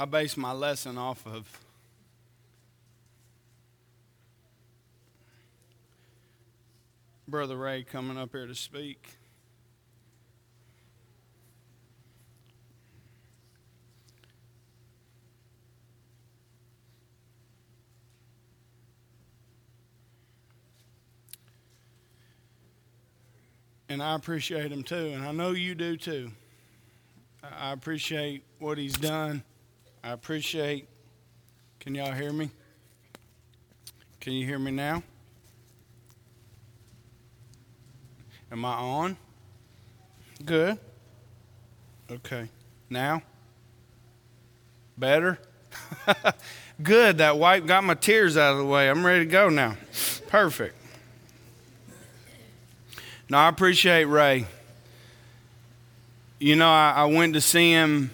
I base my lesson off of Brother Ray coming up here to speak. And I appreciate him too, and I know you do too. I appreciate what he's done. I appreciate. Can y'all hear me? Can you hear me now? Am I on? Good. Okay. Now? Better? Good. That wipe got my tears out of the way. I'm ready to go now. Perfect. Now, I appreciate Ray. You know, I, I went to see him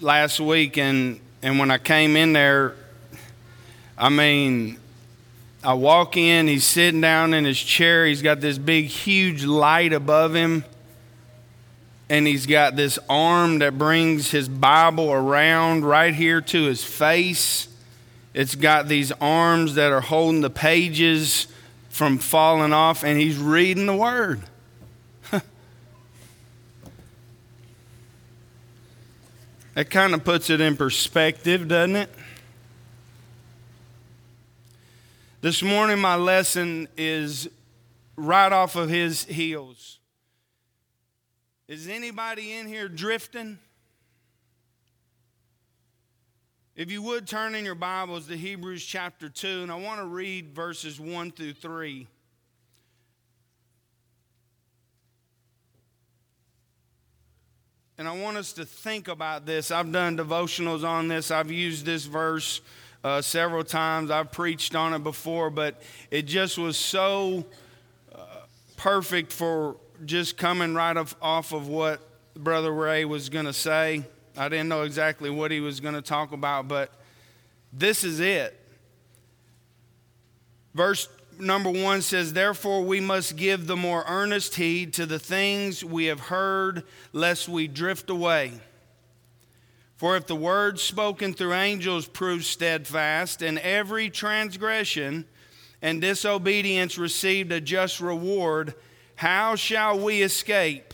last week, and, and when I came in there, I mean, I walk in, he's sitting down in his chair, he's got this big, huge light above him, and he's got this arm that brings his Bible around right here to his face. It's got these arms that are holding the pages from falling off, and he's reading the Word. That kind of puts it in perspective, doesn't it? This morning, my lesson is right off of his heels. Is anybody in here drifting? If you would turn in your Bibles to Hebrews chapter 2, and I want to read verses 1 through 3. And I want us to think about this. I've done devotionals on this, I've used this verse uh, several times, I've preached on it before, but it just was so uh, perfect for just coming right off, off of what Brother Ray was going to say. I didn't know exactly what he was going to talk about, but this is it. Verse number one says, Therefore, we must give the more earnest heed to the things we have heard, lest we drift away. For if the word spoken through angels proves steadfast, and every transgression and disobedience received a just reward, how shall we escape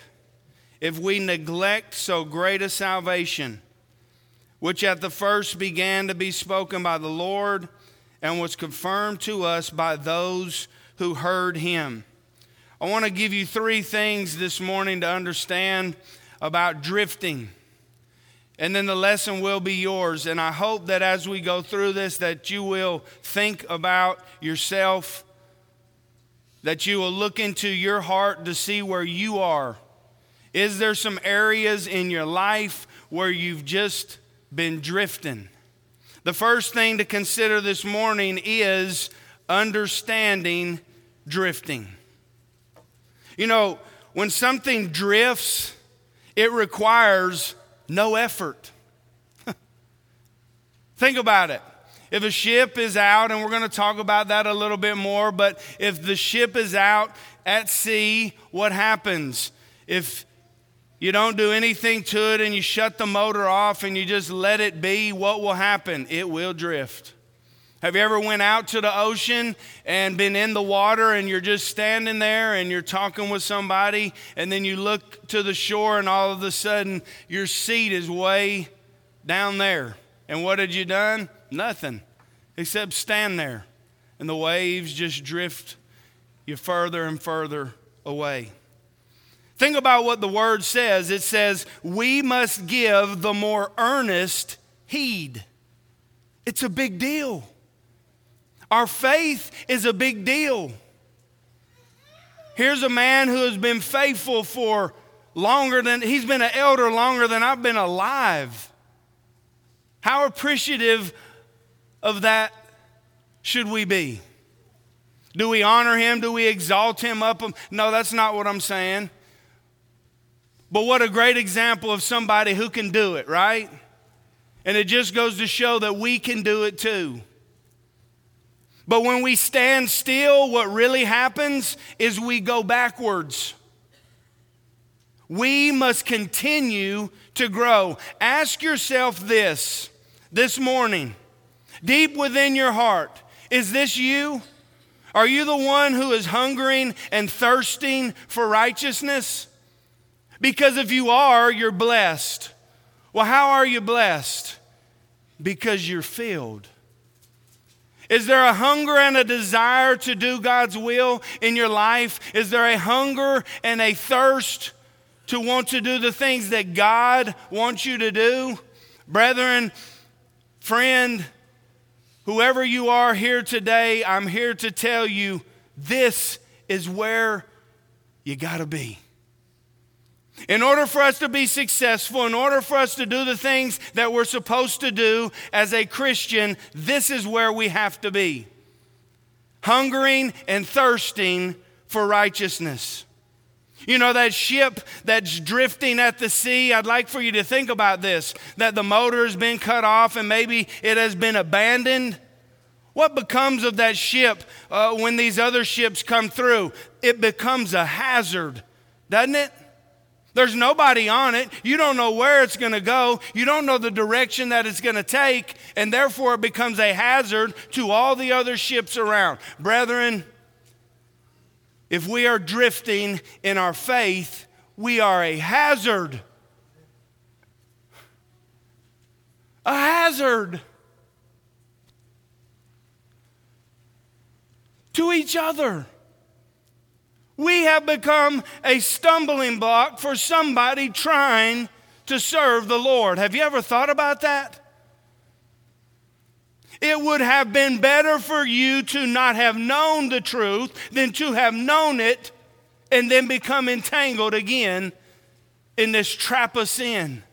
if we neglect so great a salvation, which at the first began to be spoken by the Lord? And was confirmed to us by those who heard him. I want to give you three things this morning to understand about drifting. And then the lesson will be yours. And I hope that as we go through this that you will think about yourself, that you will look into your heart to see where you are. Is there some areas in your life where you've just been drifting? The first thing to consider this morning is understanding drifting. You know, when something drifts, it requires no effort. Think about it. If a ship is out, and we're going to talk about that a little bit more, but if the ship is out at sea, what happens? If you don't do anything to it and you shut the motor off and you just let it be, what will happen? It will drift. Have you ever went out to the ocean and been in the water and you're just standing there and you're talking with somebody and then you look to the shore and all of a sudden your seat is way down there. And what had you done? Nothing except stand there. And the waves just drift you further and further away. Think about what the word says it says, we must give the more earnest heed. It's a big deal. Our faith is a big deal. Here's a man who has been faithful for longer than, he's been an elder longer than I've been alive. How appreciative of that should we be? Do we honor him? Do we exalt him up? No, that's not what I'm saying. But what a great example of somebody who can do it, right? And it just goes to show that we can do it too. But when we stand still, what really happens is we go backwards. We must continue to grow. Ask yourself this this morning, deep within your heart is this you? Are you the one who is hungering and thirsting for righteousness? Because if you are, you're blessed. Well, how are you blessed? Because you're filled. Is there a hunger and a desire to do God's will in your life? Is there a hunger and a thirst to want to do the things that God wants you to do? Brethren, friend, whoever you are here today, I'm here to tell you this is where you got to be. In order for us to be successful, in order for us to do the things that we're supposed to do as a Christian, this is where we have to be hungering and thirsting for righteousness. You know, that ship that's drifting at the sea, I'd like for you to think about this that the motor has been cut off and maybe it has been abandoned. What becomes of that ship uh, when these other ships come through? It becomes a hazard, doesn't it? There's nobody on it. You don't know where it's going to go. You don't know the direction that it's going to take, and therefore it becomes a hazard to all the other ships around. Brethren, if we are drifting in our faith, we are a hazard. A hazard to each other. We have become a stumbling block for somebody trying to serve the Lord. Have you ever thought about that? It would have been better for you to not have known the truth than to have known it and then become entangled again in this trap of sin.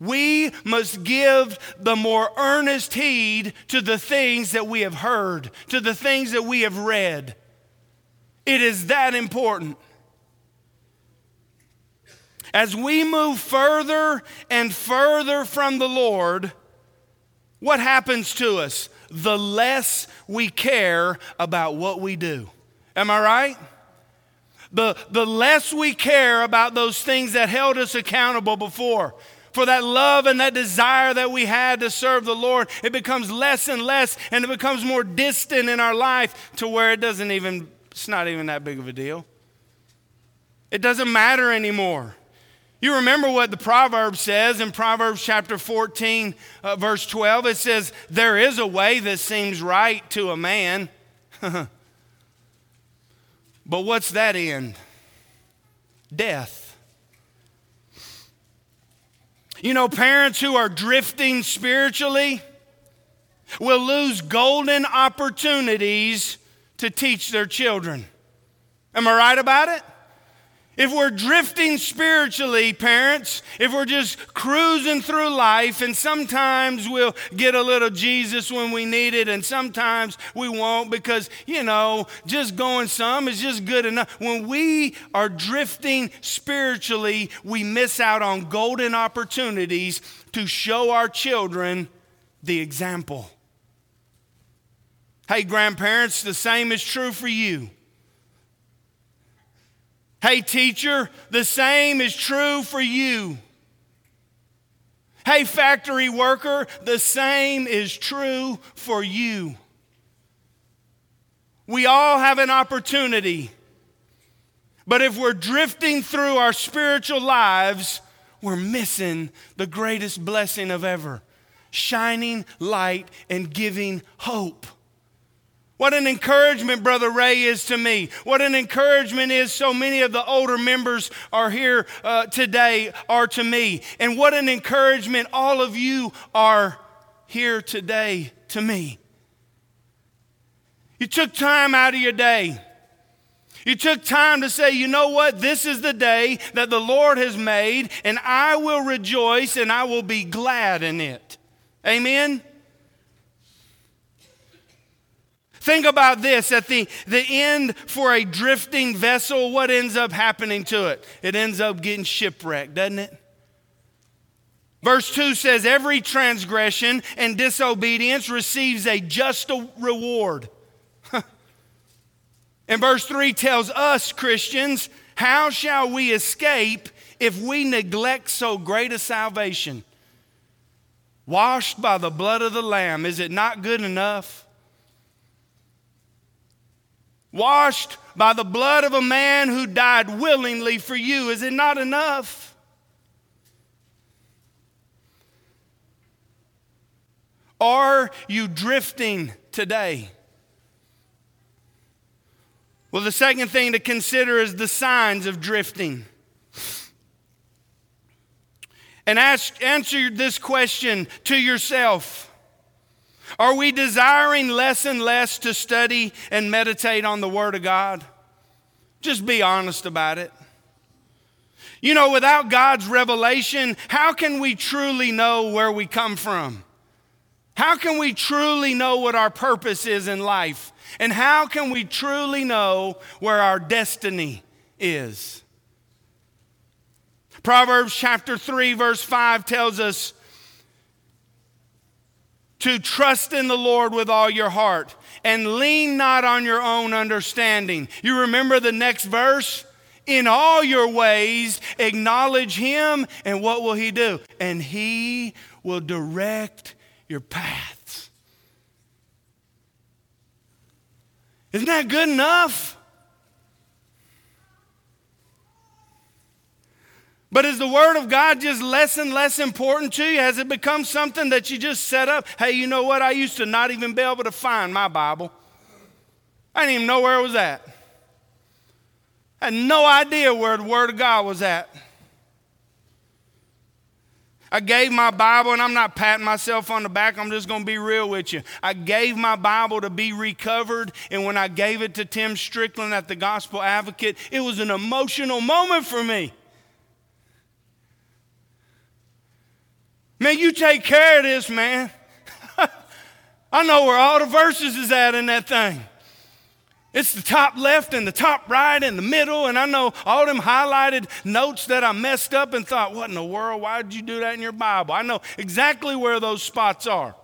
We must give the more earnest heed to the things that we have heard, to the things that we have read. It is that important. As we move further and further from the Lord, what happens to us? The less we care about what we do. Am I right? The, the less we care about those things that held us accountable before. For that love and that desire that we had to serve the Lord, it becomes less and less, and it becomes more distant in our life to where it doesn't even, it's not even that big of a deal. It doesn't matter anymore. You remember what the proverb says in Proverbs chapter 14, uh, verse 12? It says, There is a way that seems right to a man. but what's that end? Death. You know, parents who are drifting spiritually will lose golden opportunities to teach their children. Am I right about it? If we're drifting spiritually, parents, if we're just cruising through life, and sometimes we'll get a little Jesus when we need it, and sometimes we won't because, you know, just going some is just good enough. When we are drifting spiritually, we miss out on golden opportunities to show our children the example. Hey, grandparents, the same is true for you. Hey, teacher, the same is true for you. Hey, factory worker, the same is true for you. We all have an opportunity. But if we're drifting through our spiritual lives, we're missing the greatest blessing of ever shining light and giving hope. What an encouragement Brother Ray is to me. What an encouragement is so many of the older members are here uh, today are to me. And what an encouragement all of you are here today to me. You took time out of your day. You took time to say, you know what? This is the day that the Lord has made, and I will rejoice and I will be glad in it. Amen? Think about this at the, the end for a drifting vessel, what ends up happening to it? It ends up getting shipwrecked, doesn't it? Verse 2 says, Every transgression and disobedience receives a just reward. and verse 3 tells us, Christians, How shall we escape if we neglect so great a salvation? Washed by the blood of the Lamb, is it not good enough? Washed by the blood of a man who died willingly for you, is it not enough? Are you drifting today? Well, the second thing to consider is the signs of drifting. And ask, answer this question to yourself Are we desiring less and less to study and meditate on the Word of God? Just be honest about it. You know, without God's revelation, how can we truly know where we come from? How can we truly know what our purpose is in life? And how can we truly know where our destiny is? Proverbs chapter 3, verse 5 tells us to trust in the Lord with all your heart and lean not on your own understanding. You remember the next verse? In all your ways, acknowledge him, and what will he do? And he will direct your paths. Isn't that good enough? But is the Word of God just less and less important to you? Has it become something that you just set up? Hey, you know what? I used to not even be able to find my Bible. I didn't even know where it was at. I had no idea where the Word of God was at. I gave my Bible, and I'm not patting myself on the back, I'm just going to be real with you. I gave my Bible to be recovered, and when I gave it to Tim Strickland at the Gospel Advocate, it was an emotional moment for me. Man, you take care of this, man. I know where all the verses is at in that thing. It's the top left and the top right and the middle, and I know all them highlighted notes that I messed up and thought, what in the world? Why did you do that in your Bible? I know exactly where those spots are.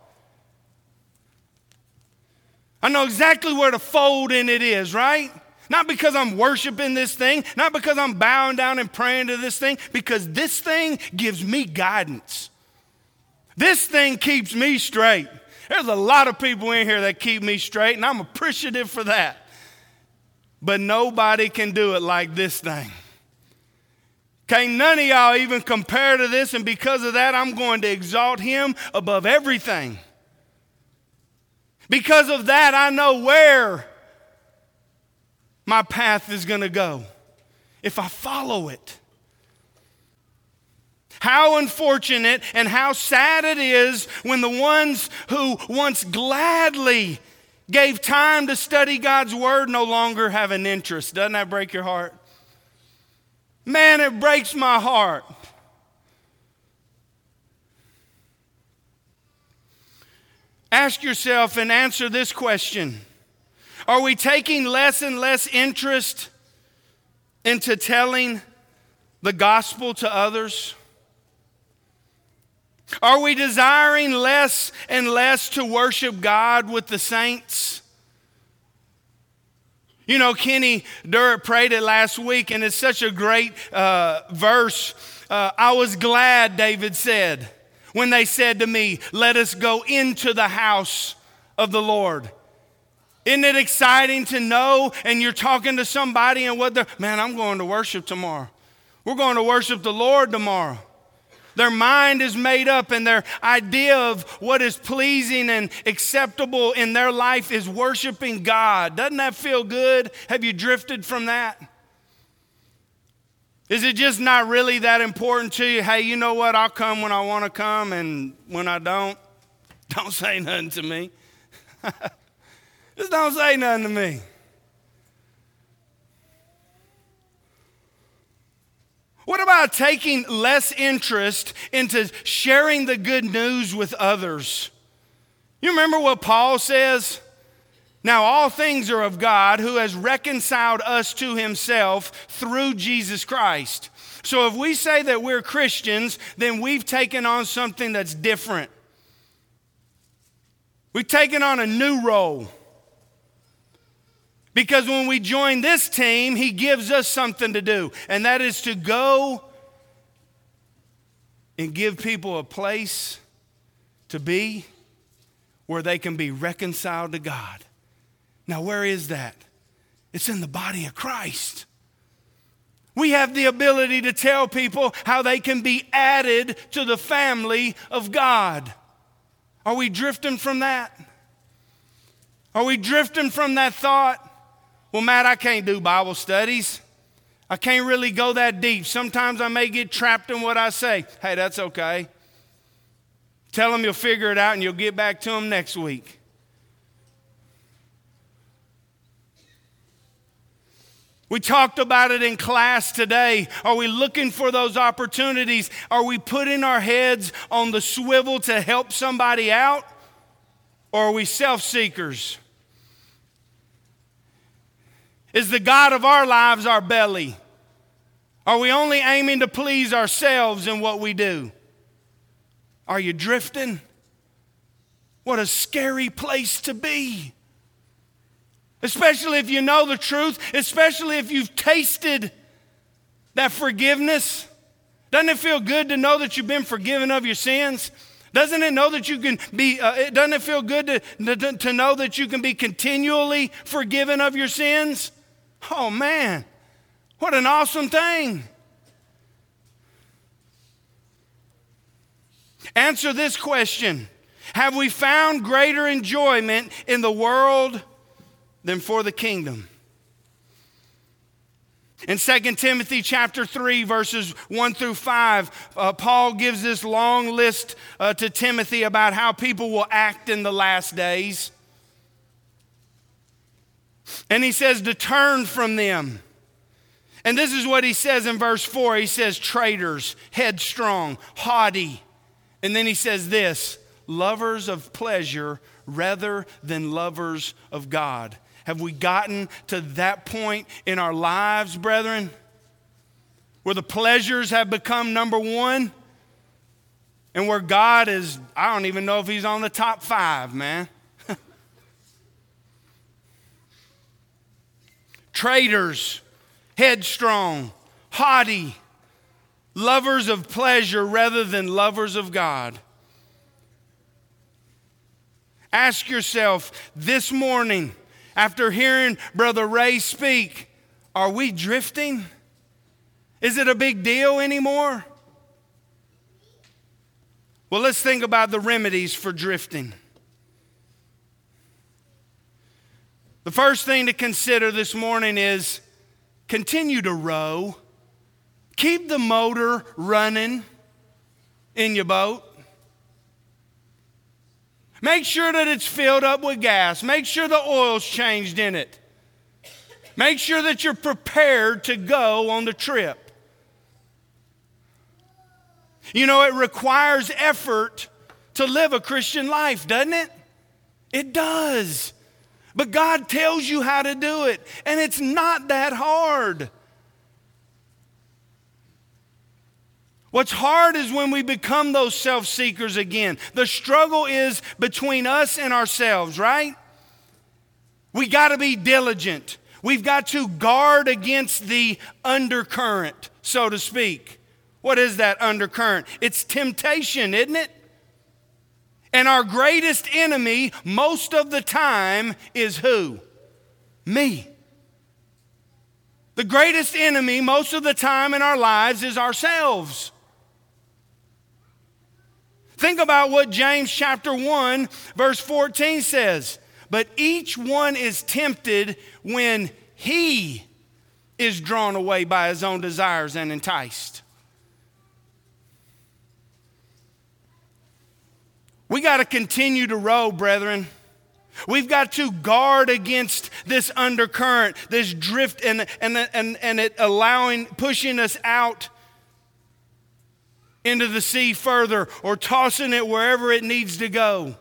I know exactly where the fold in it is, right? Not because I'm worshiping this thing, not because I'm bowing down and praying to this thing, because this thing gives me guidance. This thing keeps me straight. There's a lot of people in here that keep me straight, and I'm appreciative for that but nobody can do it like this thing. Can't none of y'all even compare to this, and because of that, I'm going to exalt him above everything. Because of that, I know where my path is going to go if I follow it. How unfortunate and how sad it is when the ones who once gladly gave time to study God's word no longer have an interest. Doesn't that break your heart? Man, it breaks my heart. Ask yourself and answer this question Are we taking less and less interest into telling the gospel to others? Are we desiring less and less to worship God with the saints? You know, Kenny Durrett prayed it last week, and it's such a great uh, verse. Uh, I was glad, David said, when they said to me, Let us go into the house of the Lord. Isn't it exciting to know? And you're talking to somebody, and what they're, man, I'm going to worship tomorrow. We're going to worship the Lord tomorrow. Their mind is made up, and their idea of what is pleasing and acceptable in their life is worshiping God. Doesn't that feel good? Have you drifted from that? Is it just not really that important to you? Hey, you know what? I'll come when I want to come, and when I don't, don't say nothing to me. just don't say nothing to me. What about taking less interest into sharing the good news with others? You remember what Paul says? Now, all things are of God who has reconciled us to himself through Jesus Christ. So, if we say that we're Christians, then we've taken on something that's different. We've taken on a new role. Because when we join this team, he gives us something to do, and that is to go and give people a place to be where they can be reconciled to God. Now, where is that? It's in the body of Christ. We have the ability to tell people how they can be added to the family of God. Are we drifting from that? Are we drifting from that thought? Well, Matt, I can't do Bible studies. I can't really go that deep. Sometimes I may get trapped in what I say. Hey, that's okay. Tell them you'll figure it out and you'll get back to them next week. We talked about it in class today. Are we looking for those opportunities? Are we putting our heads on the swivel to help somebody out? Or are we self seekers? Is the God of our lives our belly? Are we only aiming to please ourselves in what we do? Are you drifting? What a scary place to be. Especially if you know the truth, especially if you've tasted that forgiveness. Doesn't it feel good to know that you've been forgiven of your sins? Doesn't it know that you can be, uh, doesn't it feel good to, to, to know that you can be continually forgiven of your sins? Oh man, what an awesome thing. Answer this question Have we found greater enjoyment in the world than for the kingdom? In 2 Timothy chapter 3, verses 1 through 5, uh, Paul gives this long list uh, to Timothy about how people will act in the last days. And he says to turn from them. And this is what he says in verse 4 he says, traitors, headstrong, haughty. And then he says this lovers of pleasure rather than lovers of God. Have we gotten to that point in our lives, brethren, where the pleasures have become number one? And where God is, I don't even know if He's on the top five, man. Traitors, headstrong, haughty, lovers of pleasure rather than lovers of God. Ask yourself this morning, after hearing Brother Ray speak, are we drifting? Is it a big deal anymore? Well, let's think about the remedies for drifting. The first thing to consider this morning is continue to row. Keep the motor running in your boat. Make sure that it's filled up with gas. Make sure the oil's changed in it. Make sure that you're prepared to go on the trip. You know, it requires effort to live a Christian life, doesn't it? It does. But God tells you how to do it, and it's not that hard. What's hard is when we become those self seekers again. The struggle is between us and ourselves, right? We got to be diligent. We've got to guard against the undercurrent, so to speak. What is that undercurrent? It's temptation, isn't it? And our greatest enemy, most of the time, is who? Me. The greatest enemy, most of the time in our lives, is ourselves. Think about what James chapter 1, verse 14 says. But each one is tempted when he is drawn away by his own desires and enticed. We got to continue to row, brethren. We've got to guard against this undercurrent, this drift, and, and, and, and it allowing, pushing us out into the sea further or tossing it wherever it needs to go.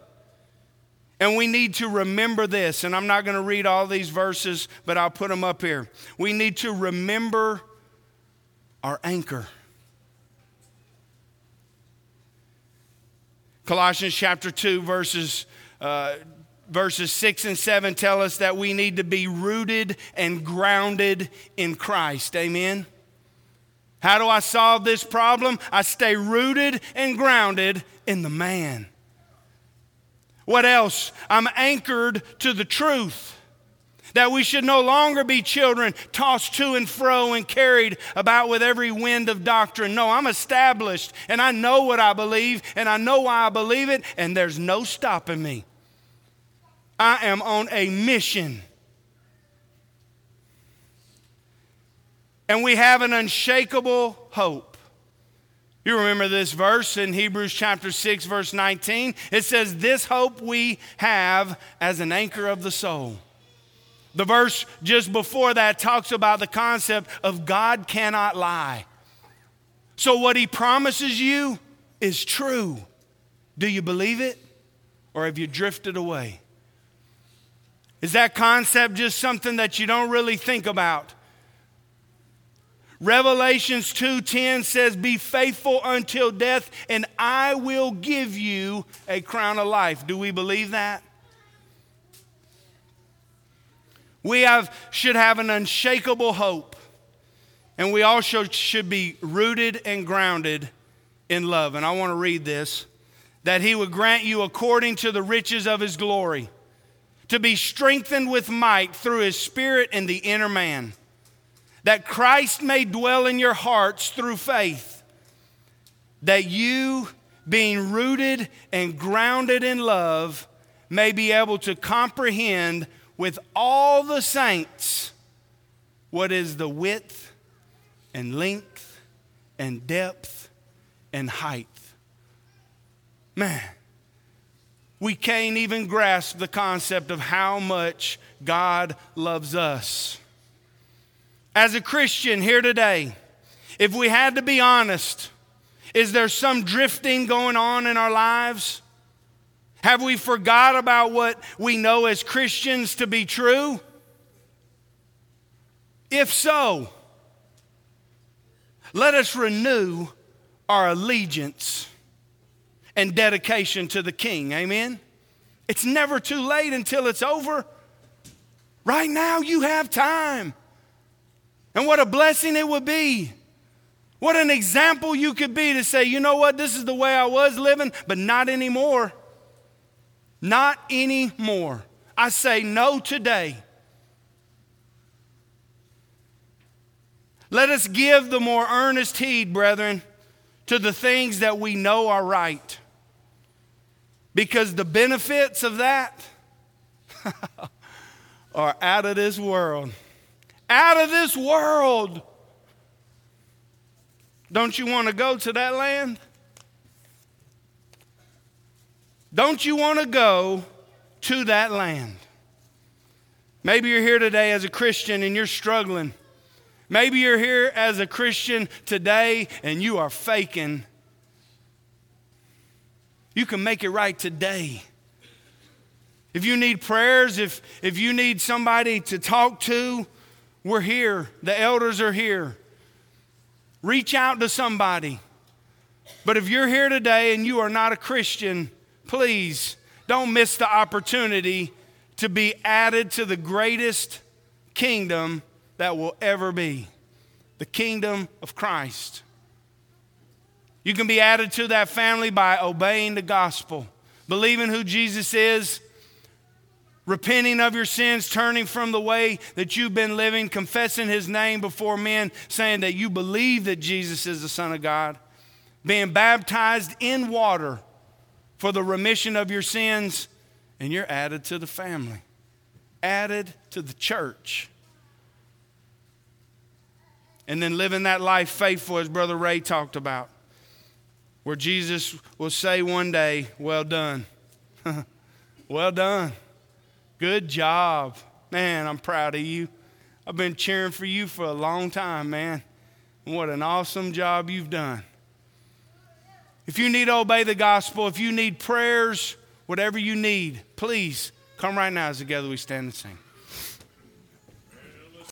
And we need to remember this, and I'm not going to read all these verses, but I'll put them up here. We need to remember our anchor. Colossians chapter 2, verses, uh, verses 6 and 7 tell us that we need to be rooted and grounded in Christ. Amen. How do I solve this problem? I stay rooted and grounded in the man. What else? I'm anchored to the truth that we should no longer be children tossed to and fro and carried about with every wind of doctrine. No, I'm established and I know what I believe and I know why I believe it, and there's no stopping me. I am on a mission. And we have an unshakable hope. You remember this verse in Hebrews chapter 6, verse 19? It says, This hope we have as an anchor of the soul. The verse just before that talks about the concept of God cannot lie. So, what he promises you is true. Do you believe it? Or have you drifted away? Is that concept just something that you don't really think about? Revelations 2:10 says be faithful until death and I will give you a crown of life. Do we believe that? We have, should have an unshakable hope, and we also should be rooted and grounded in love. And I want to read this. That he would grant you according to the riches of his glory to be strengthened with might through his spirit in the inner man. That Christ may dwell in your hearts through faith, that you, being rooted and grounded in love, may be able to comprehend with all the saints what is the width and length and depth and height. Man, we can't even grasp the concept of how much God loves us as a Christian here today, if we had to be honest, is there some drifting going on in our lives? Have we forgot about what we know as Christians to be true? If so, let us renew our allegiance and dedication to the King. Amen? It's never too late until it's over. Right now, you have time. And what a blessing it would be. What an example you could be to say, you know what, this is the way I was living, but not anymore. Not anymore. I say no today. Let us give the more earnest heed, brethren, to the things that we know are right. Because the benefits of that are out of this world out of this world. Don't you want to go to that land? Don't you want to go to that land? Maybe you're here today as a Christian and you're struggling. Maybe you're here as a Christian today and you are faking. You can make it right today. If you need prayers, if, if you need somebody to talk to, we're here. The elders are here. Reach out to somebody. But if you're here today and you are not a Christian, please don't miss the opportunity to be added to the greatest kingdom that will ever be the kingdom of Christ. You can be added to that family by obeying the gospel, believing who Jesus is repenting of your sins, turning from the way that you've been living, confessing his name before men, saying that you believe that Jesus is the Son of God, being baptized in water for the remission of your sins, and you're added to the family, added to the church. And then living that life faithful, as Brother Ray talked about, where Jesus will say one day, Well done. well done. Good job. Man, I'm proud of you. I've been cheering for you for a long time, man. what an awesome job you've done. If you need to obey the gospel, if you need prayers, whatever you need, please come right now as together we stand and sing.